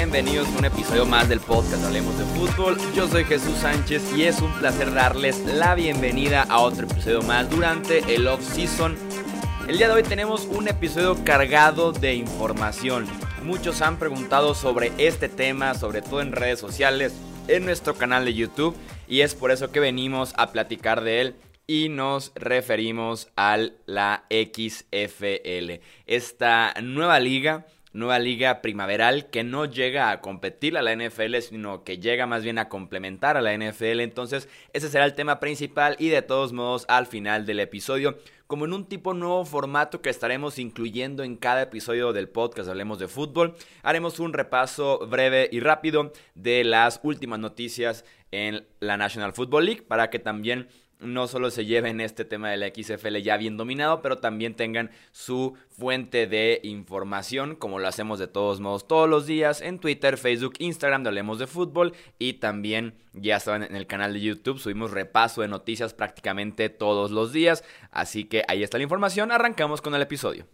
bienvenidos a un episodio más del podcast Hablemos de Fútbol. Yo soy Jesús Sánchez y es un placer darles la bienvenida a otro episodio más durante el off-season. El día de hoy tenemos un episodio cargado de información. Muchos han preguntado sobre este tema, sobre todo en redes sociales, en nuestro canal de YouTube, y es por eso que venimos a platicar de él y nos referimos a la XFL, esta nueva liga nueva liga primaveral que no llega a competir a la NFL, sino que llega más bien a complementar a la NFL. Entonces, ese será el tema principal y de todos modos al final del episodio, como en un tipo nuevo formato que estaremos incluyendo en cada episodio del podcast Hablemos de Fútbol, haremos un repaso breve y rápido de las últimas noticias en la National Football League para que también no solo se lleven este tema de la XFL ya bien dominado, pero también tengan su fuente de información, como lo hacemos de todos modos todos los días en Twitter, Facebook, Instagram, de Hablemos de Fútbol y también ya saben en el canal de YouTube subimos repaso de noticias prácticamente todos los días, así que ahí está la información, arrancamos con el episodio.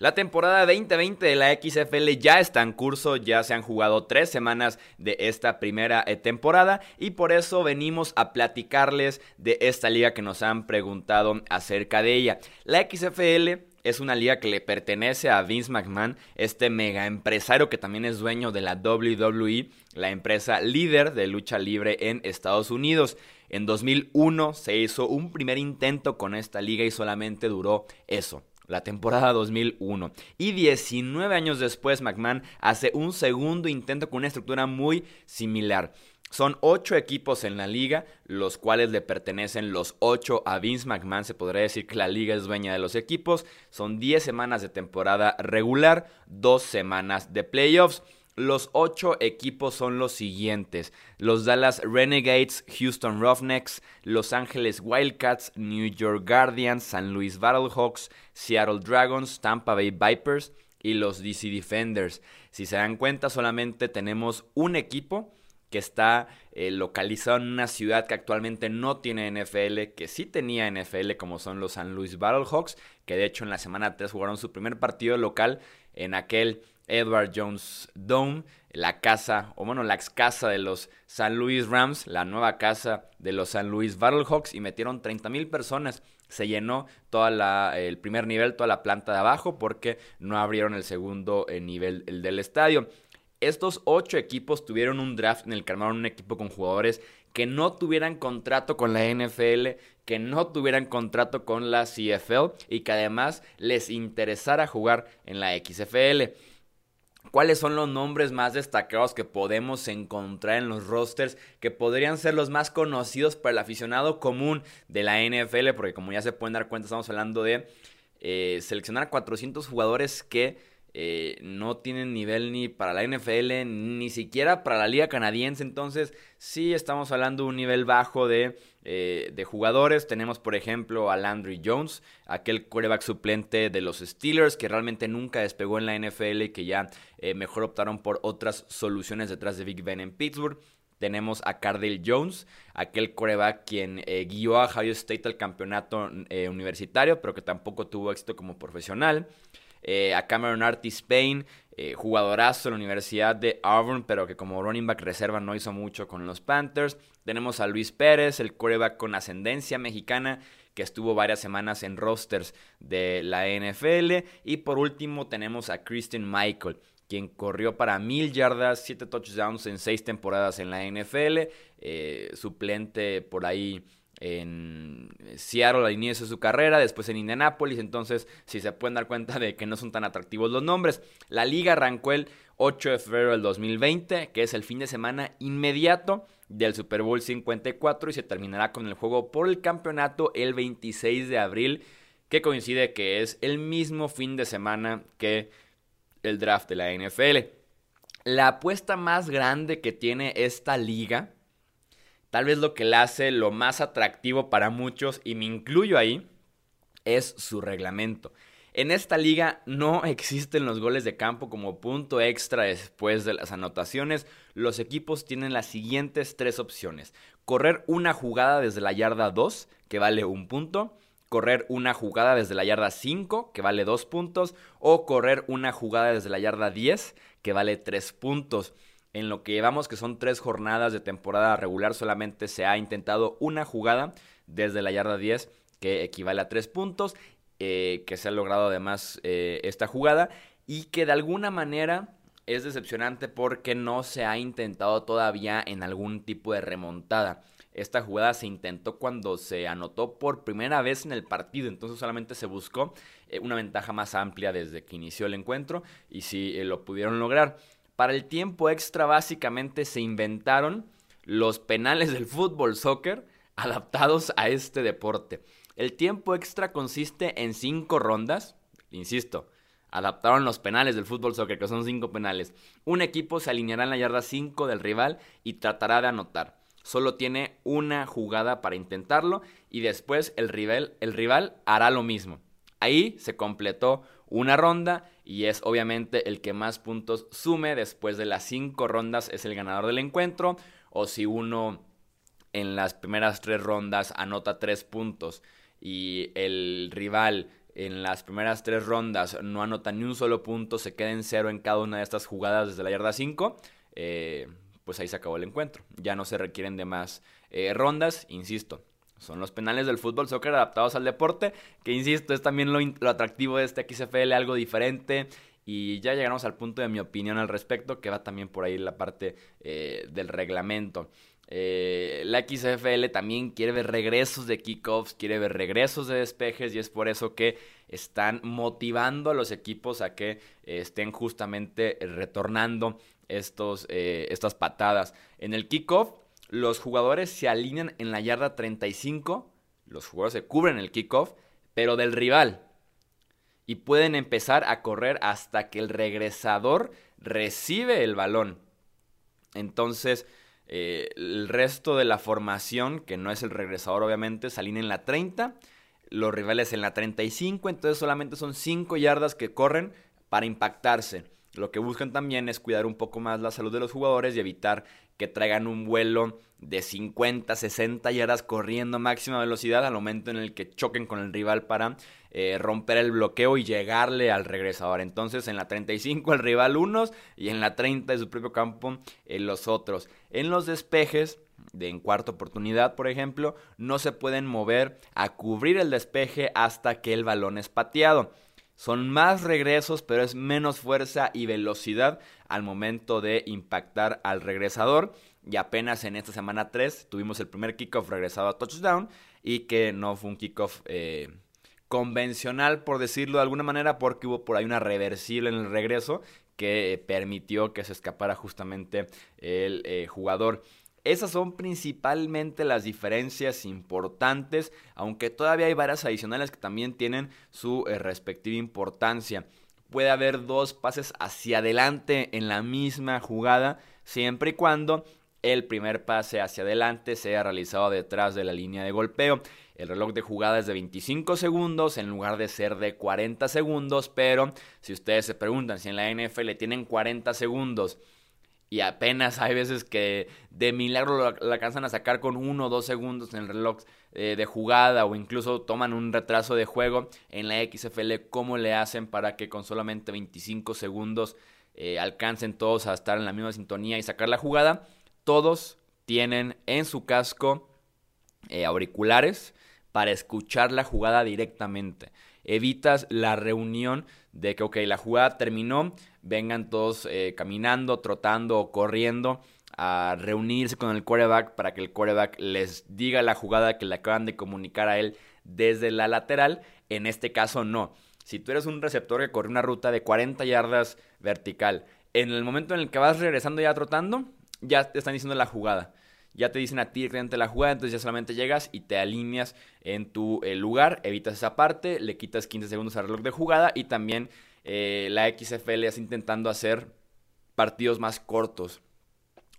La temporada 2020 de la XFL ya está en curso, ya se han jugado tres semanas de esta primera eh, temporada y por eso venimos a platicarles de esta liga que nos han preguntado acerca de ella. La XFL es una liga que le pertenece a Vince McMahon, este mega empresario que también es dueño de la WWE, la empresa líder de lucha libre en Estados Unidos. En 2001 se hizo un primer intento con esta liga y solamente duró eso, la temporada 2001. Y 19 años después, McMahon hace un segundo intento con una estructura muy similar. Son ocho equipos en la liga, los cuales le pertenecen los ocho a Vince McMahon. Se podría decir que la liga es dueña de los equipos. Son 10 semanas de temporada regular, dos semanas de playoffs. Los ocho equipos son los siguientes: los Dallas Renegades, Houston Roughnecks, Los Angeles Wildcats, New York Guardians, San Luis Battlehawks, Seattle Dragons, Tampa Bay Vipers y los DC Defenders. Si se dan cuenta, solamente tenemos un equipo que está eh, localizado en una ciudad que actualmente no tiene NFL, que sí tenía NFL, como son los San Luis Battlehawks, que de hecho en la semana 3 jugaron su primer partido local en aquel Edward Jones Dome, la casa, o bueno, la ex casa de los San Luis Rams, la nueva casa de los San Luis Battlehawks, y metieron 30 mil personas. Se llenó toda el primer nivel, toda la planta de abajo, porque no abrieron el segundo eh, nivel el del estadio. Estos ocho equipos tuvieron un draft en el que armaron un equipo con jugadores que no tuvieran contrato con la NFL, que no tuvieran contrato con la CFL y que además les interesara jugar en la XFL. ¿Cuáles son los nombres más destacados que podemos encontrar en los rosters que podrían ser los más conocidos para el aficionado común de la NFL? Porque como ya se pueden dar cuenta, estamos hablando de eh, seleccionar 400 jugadores que eh, no tienen nivel ni para la NFL, ni siquiera para la liga canadiense. Entonces, sí estamos hablando de un nivel bajo de, eh, de jugadores. Tenemos, por ejemplo, a Landry Jones, aquel quarterback suplente de los Steelers, que realmente nunca despegó en la NFL y que ya eh, mejor optaron por otras soluciones detrás de Big Ben en Pittsburgh. Tenemos a Cardell Jones, aquel coreback quien guió a Ohio State al campeonato universitario, pero que tampoco tuvo éxito como profesional. Eh, a Cameron Artis Spain, eh, jugadorazo en la Universidad de Auburn, pero que como running back reserva no hizo mucho con los Panthers. Tenemos a Luis Pérez, el coreback con ascendencia mexicana, que estuvo varias semanas en rosters de la NFL. Y por último tenemos a Christian Michael, quien corrió para mil yardas, siete touchdowns en seis temporadas en la NFL, eh, suplente por ahí en Seattle al inicio de su carrera, después en Indianapolis, entonces si se pueden dar cuenta de que no son tan atractivos los nombres. La liga arrancó el 8 de febrero del 2020, que es el fin de semana inmediato del Super Bowl 54 y se terminará con el juego por el campeonato el 26 de abril, que coincide que es el mismo fin de semana que el draft de la NFL. La apuesta más grande que tiene esta liga Tal vez lo que le hace lo más atractivo para muchos, y me incluyo ahí, es su reglamento. En esta liga no existen los goles de campo como punto extra después de las anotaciones. Los equipos tienen las siguientes tres opciones. Correr una jugada desde la yarda 2, que vale un punto. Correr una jugada desde la yarda 5, que vale dos puntos. O correr una jugada desde la yarda 10, que vale tres puntos. En lo que llevamos que son tres jornadas de temporada regular, solamente se ha intentado una jugada desde la yarda 10 que equivale a tres puntos eh, que se ha logrado además eh, esta jugada y que de alguna manera es decepcionante porque no se ha intentado todavía en algún tipo de remontada. Esta jugada se intentó cuando se anotó por primera vez en el partido, entonces solamente se buscó eh, una ventaja más amplia desde que inició el encuentro y si lo pudieron lograr. Para el tiempo extra básicamente se inventaron los penales del fútbol soccer adaptados a este deporte. El tiempo extra consiste en cinco rondas. Insisto, adaptaron los penales del fútbol soccer, que son cinco penales. Un equipo se alineará en la yarda 5 del rival y tratará de anotar. Solo tiene una jugada para intentarlo y después el rival, el rival hará lo mismo. Ahí se completó una ronda y es obviamente el que más puntos sume después de las cinco rondas es el ganador del encuentro. O si uno en las primeras tres rondas anota tres puntos y el rival en las primeras tres rondas no anota ni un solo punto, se queda en cero en cada una de estas jugadas desde la yarda 5, eh, pues ahí se acabó el encuentro. Ya no se requieren de más eh, rondas, insisto. Son los penales del fútbol soccer adaptados al deporte, que insisto, es también lo, atractivo de este XFL, algo diferente. Y ya llegamos al punto de mi opinión al respecto, que va también por ahí la parte eh, del reglamento. Eh, la XFL también quiere ver regresos de kickoffs, quiere ver regresos de despejes y es por eso que están motivando a los equipos a que eh, estén justamente retornando estos, eh, estas patadas. En el kickoff, los jugadores se alinean en la yarda 35, los jugadores se cubren el kickoff, pero del rival. Y pueden empezar a correr hasta que el regresador recibe el balón. Entonces, eh, el resto de la formación, que no es el regresador obviamente, salen en la 30, los rivales en la 35, entonces solamente son 5 yardas que corren para impactarse. Lo que buscan también es cuidar un poco más la salud de los jugadores y evitar que traigan un vuelo de 50, 60 yardas corriendo a máxima velocidad al momento en el que choquen con el rival para eh, romper el bloqueo y llegarle al regresador. Entonces en la 35 el rival unos y en la 30 de su propio campo eh, los otros. En los despejes de en cuarta oportunidad, por ejemplo, no se pueden mover a cubrir el despeje hasta que el balón es pateado. Son más regresos, pero es menos fuerza y velocidad al momento de impactar al regresador. Y apenas en esta semana 3 tuvimos el primer kickoff regresado a touchdown y que no fue un kickoff eh, convencional, por decirlo de alguna manera, porque hubo por ahí una reversible en el regreso que permitió que se escapara justamente el eh, jugador. Esas son principalmente las diferencias importantes, aunque todavía hay varias adicionales que también tienen su eh, respectiva importancia. Puede haber dos pases hacia adelante en la misma jugada, siempre y cuando el primer pase hacia adelante sea realizado detrás de la línea de golpeo. El reloj de jugada es de 25 segundos en lugar de ser de 40 segundos, pero si ustedes se preguntan si en la NFL tienen 40 segundos y apenas hay veces que de milagro la alcanzan a sacar con uno o dos segundos en el reloj eh, de jugada o incluso toman un retraso de juego en la XFL, ¿cómo le hacen para que con solamente 25 segundos eh, alcancen todos a estar en la misma sintonía y sacar la jugada? Todos tienen en su casco eh, auriculares para escuchar la jugada directamente. Evitas la reunión de que, ok, la jugada terminó, vengan todos eh, caminando, trotando o corriendo a reunirse con el quarterback para que el quarterback les diga la jugada que le acaban de comunicar a él desde la lateral. En este caso no. Si tú eres un receptor que corre una ruta de 40 yardas vertical, en el momento en el que vas regresando ya trotando, ya te están diciendo la jugada ya te dicen a ti directamente la jugada, entonces ya solamente llegas y te alineas en tu eh, lugar, evitas esa parte, le quitas 15 segundos al reloj de jugada y también eh, la XFL está intentando hacer partidos más cortos.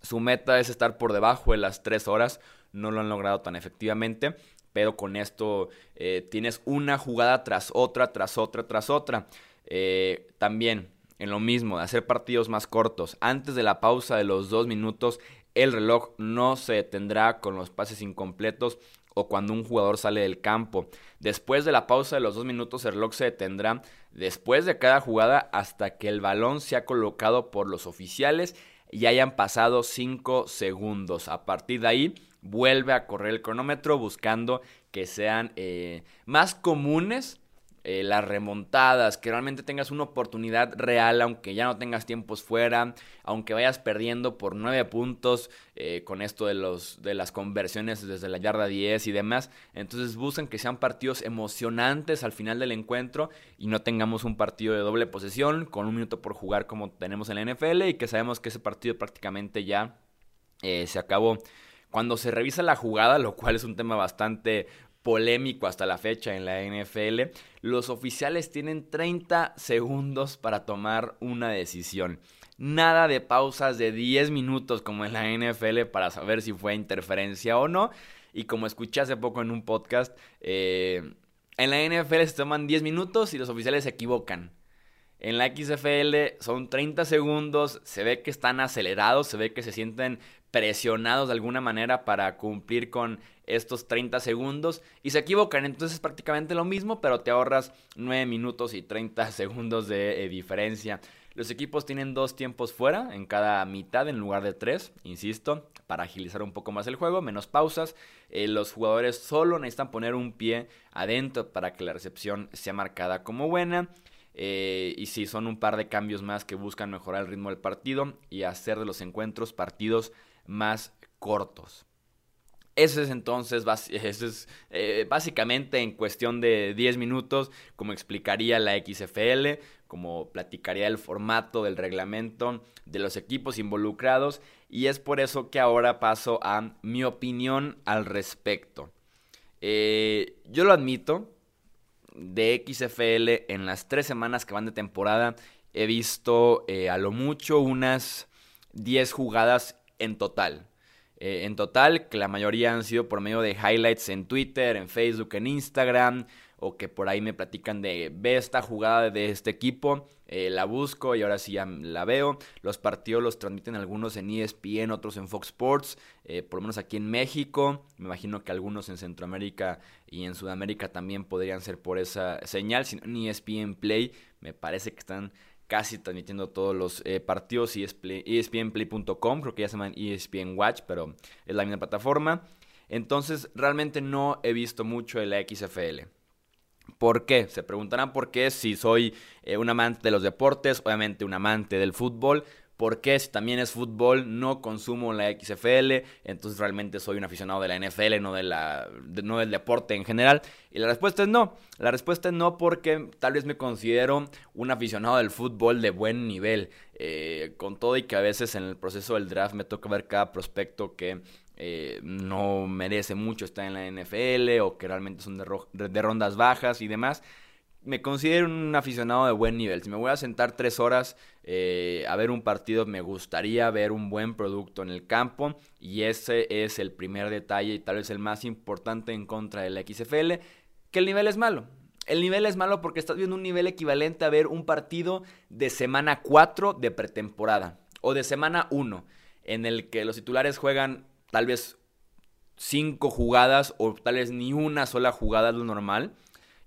Su meta es estar por debajo de las 3 horas, no lo han logrado tan efectivamente, pero con esto eh, tienes una jugada tras otra, tras otra, tras otra. Eh, también en lo mismo, de hacer partidos más cortos. Antes de la pausa de los dos minutos, el reloj no se detendrá con los pases incompletos o cuando un jugador sale del campo. Después de la pausa de los dos minutos, el reloj se detendrá después de cada jugada hasta que el balón sea colocado por los oficiales y hayan pasado cinco segundos. A partir de ahí, vuelve a correr el cronómetro buscando que sean eh, más comunes eh, las remontadas, que realmente tengas una oportunidad real, aunque ya no tengas tiempos fuera, aunque vayas perdiendo por 9 puntos eh, con esto de, los, de las conversiones desde la yarda 10 y demás. Entonces buscan que sean partidos emocionantes al final del encuentro y no tengamos un partido de doble posesión con un minuto por jugar como tenemos en la NFL y que sabemos que ese partido prácticamente ya eh, se acabó. Cuando se revisa la jugada, lo cual es un tema bastante polémico hasta la fecha en la NFL, los oficiales tienen 30 segundos para tomar una decisión. Nada de pausas de 10 minutos como en la NFL para saber si fue interferencia o no. Y como escuché hace poco en un podcast, eh, en la NFL se toman 10 minutos y los oficiales se equivocan. En la XFL son 30 segundos, se ve que están acelerados, se ve que se sienten presionados de alguna manera para cumplir con estos 30 segundos y se equivocan. Entonces es prácticamente lo mismo, pero te ahorras 9 minutos y 30 segundos de eh, diferencia. Los equipos tienen dos tiempos fuera en cada mitad en lugar de tres, insisto, para agilizar un poco más el juego, menos pausas. Eh, los jugadores solo necesitan poner un pie adentro para que la recepción sea marcada como buena. Eh, y sí, son un par de cambios más que buscan mejorar el ritmo del partido y hacer de los encuentros partidos más cortos. Ese es entonces, es eh, básicamente en cuestión de 10 minutos, como explicaría la XFL, como platicaría el formato del reglamento de los equipos involucrados, y es por eso que ahora paso a mi opinión al respecto. Eh, yo lo admito, de XFL en las tres semanas que van de temporada, he visto eh, a lo mucho unas 10 jugadas en total. Eh, en total, que la mayoría han sido por medio de highlights en Twitter, en Facebook, en Instagram, o que por ahí me platican de ve esta jugada de este equipo, eh, la busco y ahora sí ya la veo. Los partidos los transmiten algunos en ESPN, otros en Fox Sports, eh, por lo menos aquí en México. Me imagino que algunos en Centroamérica y en Sudamérica también podrían ser por esa señal, si no en ESPN Play, me parece que están casi transmitiendo todos los eh, partidos ESPNplay.com, creo que ya se llaman ESPN Watch, pero es la misma plataforma. Entonces, realmente no he visto mucho de la XFL. ¿Por qué? Se preguntarán por qué si soy eh, un amante de los deportes, obviamente un amante del fútbol, porque si también es fútbol, no consumo la XFL, entonces realmente soy un aficionado de la NFL, no, de la, no del deporte en general. Y la respuesta es no. La respuesta es no porque tal vez me considero un aficionado del fútbol de buen nivel. Eh, con todo y que a veces en el proceso del draft me toca ver cada prospecto que eh, no merece mucho estar en la NFL o que realmente son de rondas bajas y demás me considero un aficionado de buen nivel. Si me voy a sentar tres horas eh, a ver un partido, me gustaría ver un buen producto en el campo. Y ese es el primer detalle y tal vez el más importante en contra de la XFL, que el nivel es malo. El nivel es malo porque estás viendo un nivel equivalente a ver un partido de semana 4 de pretemporada o de semana 1, en el que los titulares juegan tal vez cinco jugadas o tal vez ni una sola jugada lo normal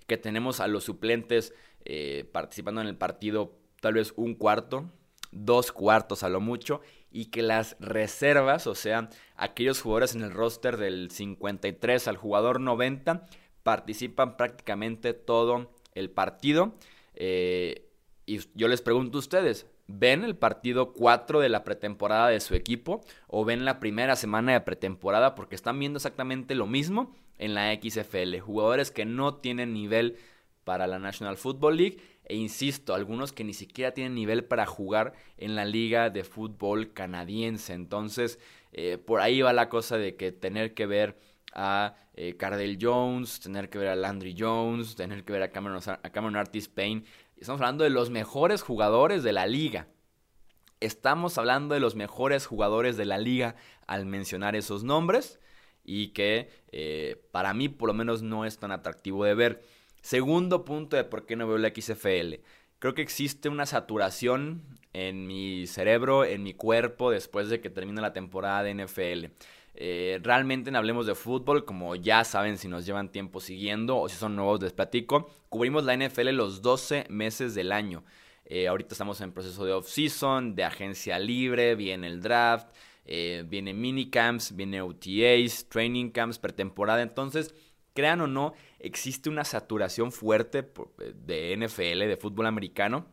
que tenemos a los suplentes eh, participando en el partido tal vez un cuarto, dos cuartos a lo mucho, y que las reservas, o sea, aquellos jugadores en el roster del 53 al jugador 90, participan prácticamente todo el partido. Eh, y yo les pregunto a ustedes, ¿ven el partido 4 de la pretemporada de su equipo o ven la primera semana de pretemporada porque están viendo exactamente lo mismo en la XFL? Jugadores que no tienen nivel para la National Football League e insisto, algunos que ni siquiera tienen nivel para jugar en la liga de fútbol canadiense. Entonces, eh, por ahí va la cosa de que tener que ver a eh, Cardell Jones, tener que ver a Landry Jones, tener que ver a Cameron, a Cameron Artis Payne Estamos hablando de los mejores jugadores de la liga. Estamos hablando de los mejores jugadores de la liga al mencionar esos nombres. Y que eh, para mí por lo menos no es tan atractivo de ver. Segundo punto de por qué no veo la XFL. Creo que existe una saturación en mi cerebro, en mi cuerpo, después de que termine la temporada de NFL. Eh, realmente en Hablemos de Fútbol, como ya saben si nos llevan tiempo siguiendo o si son nuevos les platico, cubrimos la NFL los 12 meses del año. Eh, ahorita estamos en proceso de off-season, de agencia libre, viene el draft, eh, viene minicamps, viene OTAs, training camps, pretemporada. Entonces, crean o no, existe una saturación fuerte de NFL, de fútbol americano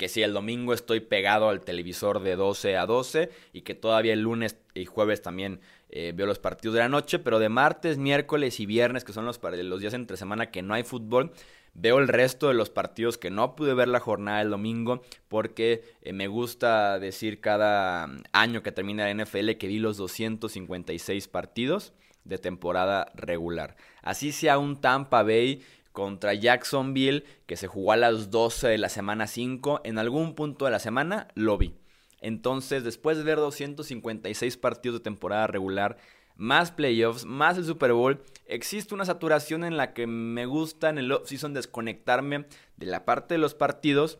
que si el domingo estoy pegado al televisor de 12 a 12 y que todavía el lunes y jueves también eh, veo los partidos de la noche, pero de martes, miércoles y viernes, que son los, los días entre semana que no hay fútbol, veo el resto de los partidos que no pude ver la jornada del domingo porque eh, me gusta decir cada año que termina la NFL que vi los 256 partidos de temporada regular. Así sea un Tampa Bay contra Jacksonville, que se jugó a las 12 de la semana 5, en algún punto de la semana lo vi. Entonces, después de ver 256 partidos de temporada regular, más playoffs, más el Super Bowl, existe una saturación en la que me gusta en el off-season desconectarme de la parte de los partidos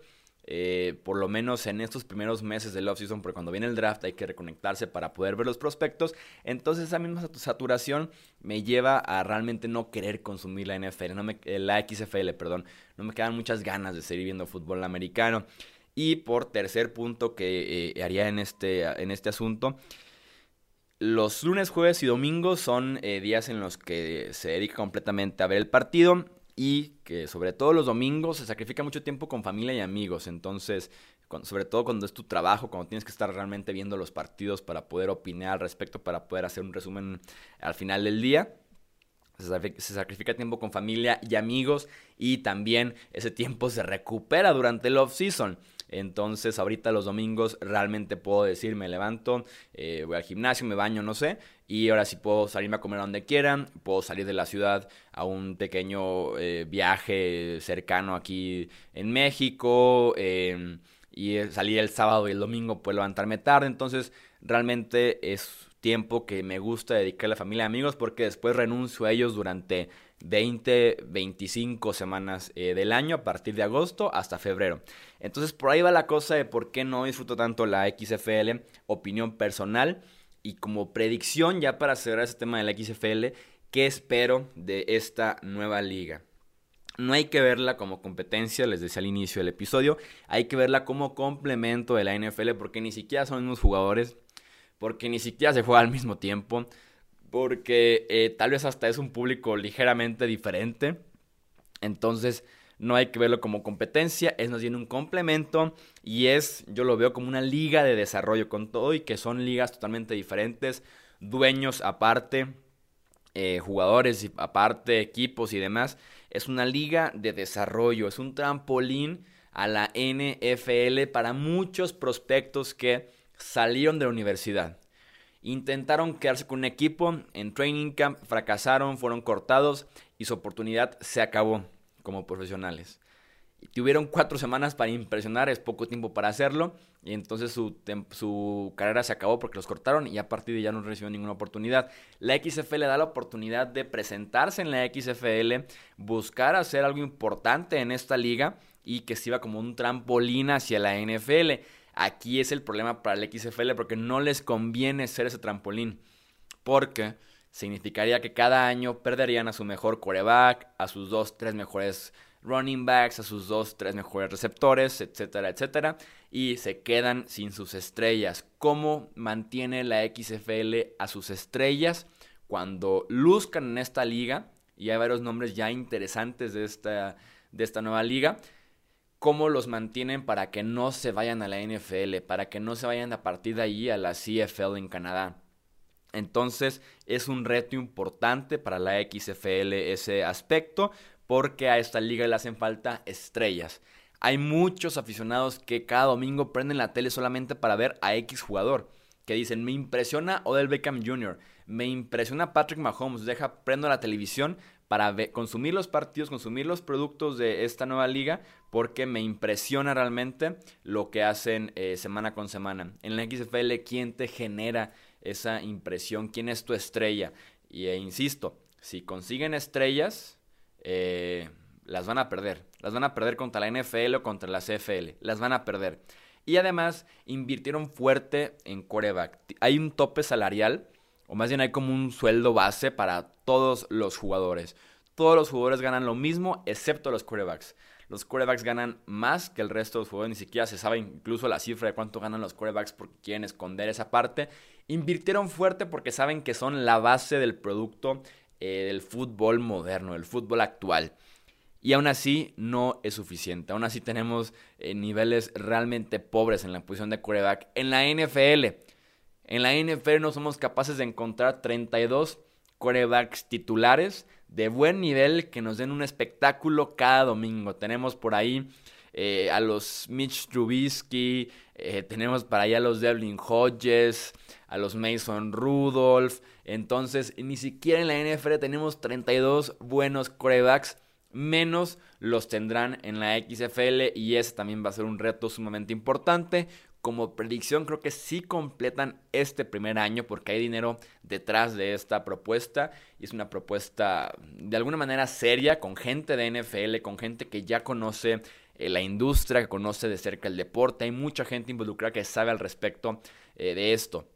eh, por lo menos en estos primeros meses del offseason, porque cuando viene el draft hay que reconectarse para poder ver los prospectos. Entonces esa misma saturación me lleva a realmente no querer consumir la NFL, eh, la XFL, perdón. No me quedan muchas ganas de seguir viendo fútbol americano. Y por tercer punto que eh, haría en este, en este asunto, los lunes, jueves y domingos son días en los que se dedica completamente a ver el partido y que sobre todo los domingos se sacrifica mucho tiempo con familia y amigos. Entonces, sobre todo cuando es tu trabajo, cuando tienes que estar realmente viendo los partidos para poder opinar al respecto, para poder hacer un resumen al final del día. Se sacrifica tiempo con familia y amigos y también ese tiempo se recupera durante el off-season. Entonces ahorita los domingos realmente puedo decir, me levanto, eh, voy al gimnasio, me baño, no sé, y ahora sí puedo salirme a comer donde quieran, puedo salir de la ciudad a un pequeño eh, viaje cercano aquí en México, em, y salir el sábado y el domingo, pues levantarme tarde, entonces realmente es tiempo que me gusta dedicar a la familia y amigos porque después renuncio a ellos durante 20, 25 semanas eh, del año a partir de agosto hasta febrero. Entonces por ahí va la cosa de por qué no disfruto tanto la XFL, opinión personal y como predicción ya para cerrar ese tema de la XFL, ¿qué espero de esta nueva liga? No hay que verla como competencia, les decía al inicio del episodio, hay que verla como complemento de la NFL porque ni siquiera son los mismos jugadores, porque ni siquiera se juega al mismo tiempo, porque eh, tal vez hasta es un público ligeramente diferente. Entonces no hay que verlo como competencia, es más bien un complemento y es, yo lo veo como una liga de desarrollo con todo y que son ligas totalmente diferentes, dueños aparte, eh, jugadores aparte, equipos y demás. Es una liga de desarrollo, es un trampolín a la NFL para muchos prospectos que salieron de la universidad. Intentaron quedarse con un equipo en training camp, fracasaron, fueron cortados y su oportunidad se acabó como profesionales. tuvieron cuatro semanas para impresionar, es poco tiempo para hacerlo, y entonces su, su carrera se acabó porque los cortaron y a partir de ya no recibió ninguna oportunidad. La XFL da la oportunidad de presentarse en la XFL, buscar hacer algo importante en esta liga y que sirva como un trampolín hacia la NFL. Aquí es el problema para el XFL porque no les conviene ser ese trampolín. Porque significaría que cada año perderían a su mejor quarterback, a sus dos, tres mejores running backs, a sus dos, tres mejores receptores, etcétera, etcétera, y se quedan sin sus estrellas. ¿Cómo mantiene la XFL a sus estrellas cuando luzcan en esta liga? Y hay varios nombres ya interesantes de esta, de esta nueva liga cómo los mantienen para que no se vayan a la NFL, para que no se vayan a partir de ahí a la CFL en Canadá. Entonces es un reto importante para la XFL ese aspecto porque a esta liga le hacen falta estrellas. Hay muchos aficionados que cada domingo prenden la tele solamente para ver a X jugador. Que dicen, me impresiona Odell Beckham Jr., me impresiona Patrick Mahomes, deja, prendo la televisión para consumir los partidos, consumir los productos de esta nueva liga, porque me impresiona realmente lo que hacen eh, semana con semana. En la XFL, ¿quién te genera esa impresión, quién es tu estrella. Y e insisto, si consiguen estrellas, eh, las van a perder. Las van a perder contra la NFL o contra la CFL. Las van a perder. Y además invirtieron fuerte en coreback. Hay un tope salarial, o más bien hay como un sueldo base para todos los jugadores. Todos los jugadores ganan lo mismo, excepto los quarterbacks. Los quarterbacks ganan más que el resto de los jugadores, ni siquiera se sabe incluso la cifra de cuánto ganan los quarterbacks porque quieren esconder esa parte. Invirtieron fuerte porque saben que son la base del producto eh, del fútbol moderno, del fútbol actual. Y aún así no es suficiente. Aún así tenemos eh, niveles realmente pobres en la posición de quarterback. En la NFL, en la NFL no somos capaces de encontrar 32 quarterbacks titulares de buen nivel que nos den un espectáculo cada domingo. Tenemos por ahí eh, a los Mitch Trubisky, eh, tenemos para allá a los Devlin Hodges, a los Mason Rudolph. Entonces, ni siquiera en la NFL tenemos 32 buenos quarterbacks menos los tendrán en la XFL y ese también va a ser un reto sumamente importante. Como predicción creo que sí completan este primer año porque hay dinero detrás de esta propuesta y es una propuesta de alguna manera seria con gente de NFL, con gente que ya conoce eh, la industria, que conoce de cerca el deporte, hay mucha gente involucrada que sabe al respecto eh, de esto.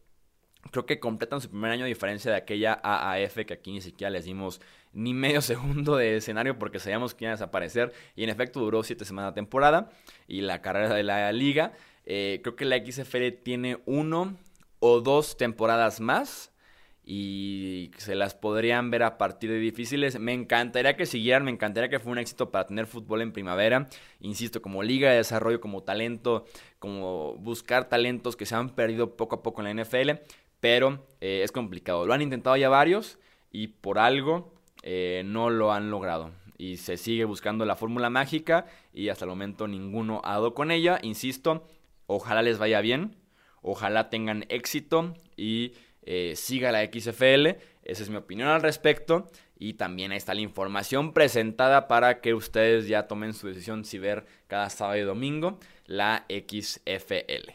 Creo que completan su primer año a diferencia de aquella AAF que aquí ni siquiera les dimos ni medio segundo de escenario porque sabíamos que iba a desaparecer. Y en efecto duró siete semanas de temporada y la carrera de la liga. Eh, creo que la XFL tiene uno o dos temporadas más y se las podrían ver a partir de difíciles. Me encantaría que siguieran, me encantaría que fuera un éxito para tener fútbol en primavera. Insisto, como liga de desarrollo, como talento, como buscar talentos que se han perdido poco a poco en la NFL, pero eh, es complicado. Lo han intentado ya varios y por algo eh, no lo han logrado. Y se sigue buscando la fórmula mágica y hasta el momento ninguno ha dado con ella. Insisto, ojalá les vaya bien, ojalá tengan éxito y eh, siga la XFL. Esa es mi opinión al respecto. Y también ahí está la información presentada para que ustedes ya tomen su decisión si ver cada sábado y domingo la XFL.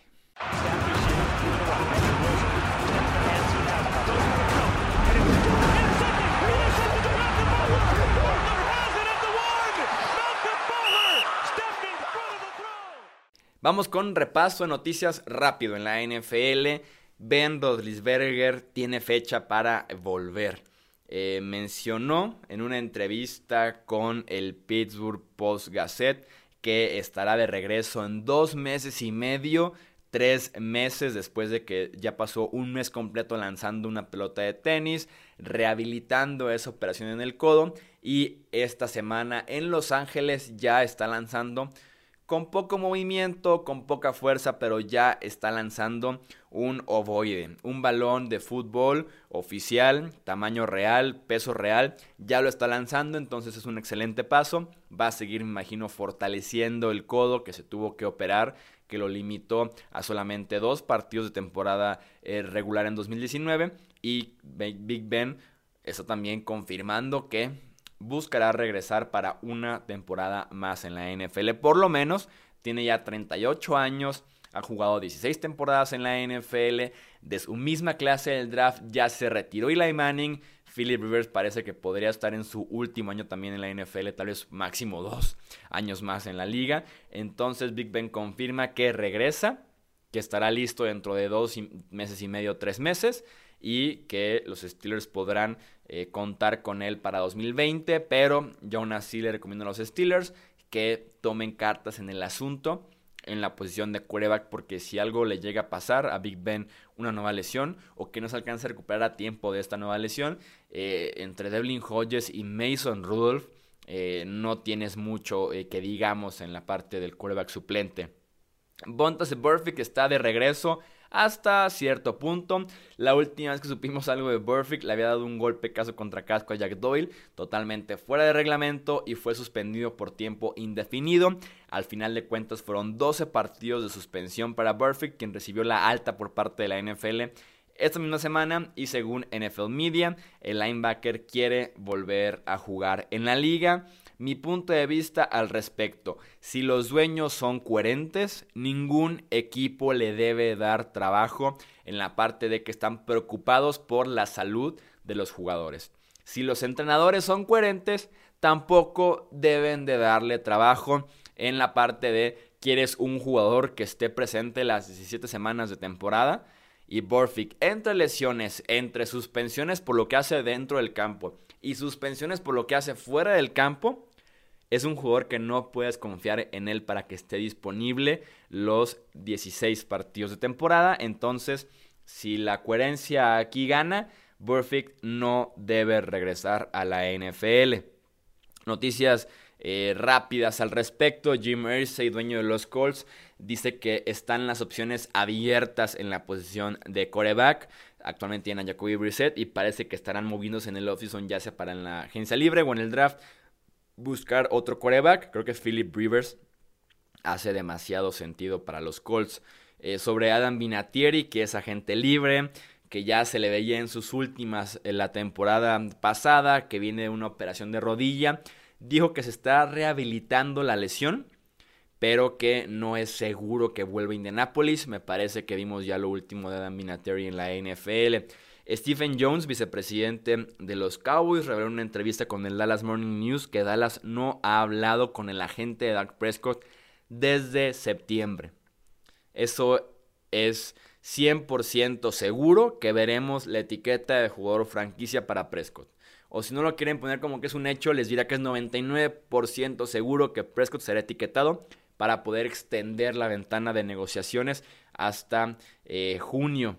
Vamos con repaso de noticias rápido en la NFL. Ben Rodlisberger tiene fecha para volver. Eh, mencionó en una entrevista con el Pittsburgh Post Gazette que estará de regreso en dos meses y medio, tres meses después de que ya pasó un mes completo lanzando una pelota de tenis, rehabilitando esa operación en el codo y esta semana en Los Ángeles ya está lanzando con poco movimiento, con poca fuerza, pero ya está lanzando un ovoide, un balón de fútbol oficial, tamaño real, peso real, ya lo está lanzando, entonces es un excelente paso, va a seguir, me imagino, fortaleciendo el codo que se tuvo que operar, que lo limitó a solamente dos partidos de temporada eh, regular en 2019 y Big Ben está también confirmando que buscará regresar para una temporada más en la NFL. Por lo menos tiene ya 38 años, ha jugado 16 temporadas en la NFL, de su misma clase del draft ya se retiró Eli Manning. Philip Rivers parece que podría estar en su último año también en la NFL, tal vez máximo dos años más en la liga. Entonces Big Ben confirma que regresa, que estará listo dentro de dos meses y medio, tres meses, y que los Steelers podrán eh, contar con él para 2020, pero yo aún así le recomiendo a los Steelers que tomen cartas en el asunto en la posición de quarterback porque si algo le llega a pasar a Big Ben una nueva lesión o que no se alcance a recuperar a tiempo de esta nueva lesión, eh, entre Devlin Hodges y Mason Rudolph eh, no tienes mucho que digamos en la parte del quarterback suplente. Bontas Burfict está de regreso hasta cierto punto. La última vez que supimos algo de Burfict le había dado un golpe caso contra casco a Jack Doyle, totalmente fuera de reglamento y fue suspendido por tiempo indefinido. Al final de cuentas fueron 12 partidos de suspensión para Burfict, quien recibió la alta por parte de la NFL esta misma semana y según NFL Media, el linebacker quiere volver a jugar en la liga. Mi punto de vista al respecto, si los dueños son coherentes, ningún equipo le debe dar trabajo en la parte de que están preocupados por la salud de los jugadores. Si los entrenadores son coherentes, tampoco deben de darle trabajo en la parte de quieres un jugador que esté presente las 17 semanas de temporada y Borfic entre lesiones, entre suspensiones por lo que hace dentro del campo y suspensiones por lo que hace fuera del campo, es un jugador que no puedes confiar en él para que esté disponible los 16 partidos de temporada. Entonces, si la coherencia aquí gana, Burfict no debe regresar a la NFL. Noticias eh, rápidas al respecto. Jim Irsay, dueño de los Colts, dice que están las opciones abiertas en la posición de coreback. Actualmente tienen a Jacoby Brissett y parece que estarán moviéndose en el offseason ya sea para la agencia libre o en el draft buscar otro coreback. Creo que Philip Rivers hace demasiado sentido para los Colts. Eh, sobre Adam Vinatieri, que es agente libre, que ya se le veía en sus últimas en la temporada pasada, que viene de una operación de rodilla dijo que se está rehabilitando la lesión, pero que no es seguro que vuelva a Indianapolis. Me parece que vimos ya lo último de Adam Vinatieri en la NFL. Stephen Jones, vicepresidente de los Cowboys, reveló en una entrevista con el Dallas Morning News que Dallas no ha hablado con el agente de Dark Prescott desde septiembre. Eso es 100% seguro que veremos la etiqueta de jugador franquicia para Prescott o si no lo quieren poner como que es un hecho, les dirá que es 99% seguro que Prescott será etiquetado para poder extender la ventana de negociaciones hasta eh, junio.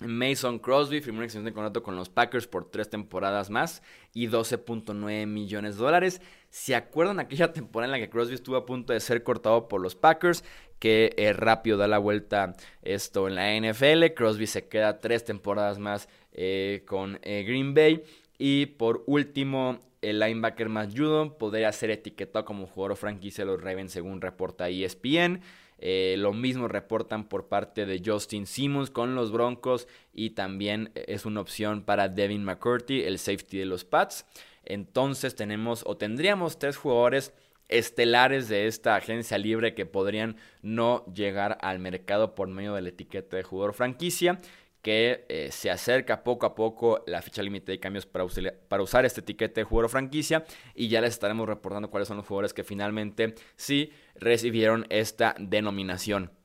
Mason Crosby firmó una extensión de contrato con los Packers por tres temporadas más y 12.9 millones de dólares. ¿Se acuerdan aquella temporada en la que Crosby estuvo a punto de ser cortado por los Packers? Que eh, rápido da la vuelta esto en la NFL. Crosby se queda tres temporadas más eh, con Green Bay y por último, el linebacker más Judon podría ser etiquetado como jugador franquicia de los Ravens según reporta ESPN. Eh, lo mismo reportan por parte de Justin Simmons con los Broncos y también es una opción para Devin McCurdy, el safety de los Pats. Entonces tenemos o tendríamos tres jugadores estelares de esta agencia libre que podrían no llegar al mercado por medio de la etiqueta de jugador franquicia que eh, se acerca poco a poco la fecha límite de cambios para, para usar este etiquete de jugador franquicia y ya les estaremos reportando cuáles son los jugadores que finalmente sí recibieron esta denominación.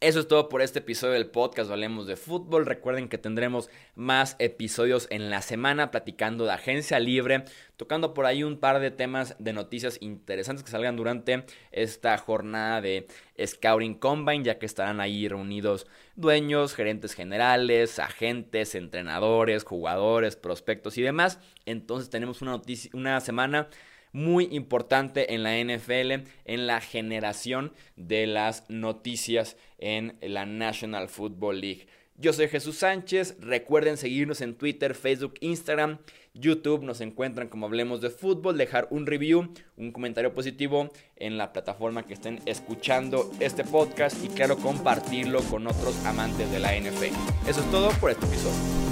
Eso es todo por este episodio del podcast Hablemos de Fútbol. Recuerden que tendremos más episodios en la semana platicando de agencia libre, tocando por ahí un par de temas de noticias interesantes que salgan durante esta jornada de Scouting Combine, ya que estarán ahí reunidos dueños, gerentes generales, agentes, entrenadores, jugadores, prospectos y demás. Entonces tenemos una, una semana muy importante en la NFL, en la generación de las noticias en la National Football League. Yo soy Jesús Sánchez, recuerden seguirnos en Twitter, Facebook, Instagram, YouTube, nos encuentran como Hablemos de Fútbol, dejar un review, un comentario positivo en la plataforma que estén escuchando este podcast y claro, compartirlo con otros amantes de la NFL. Eso es todo por este episodio.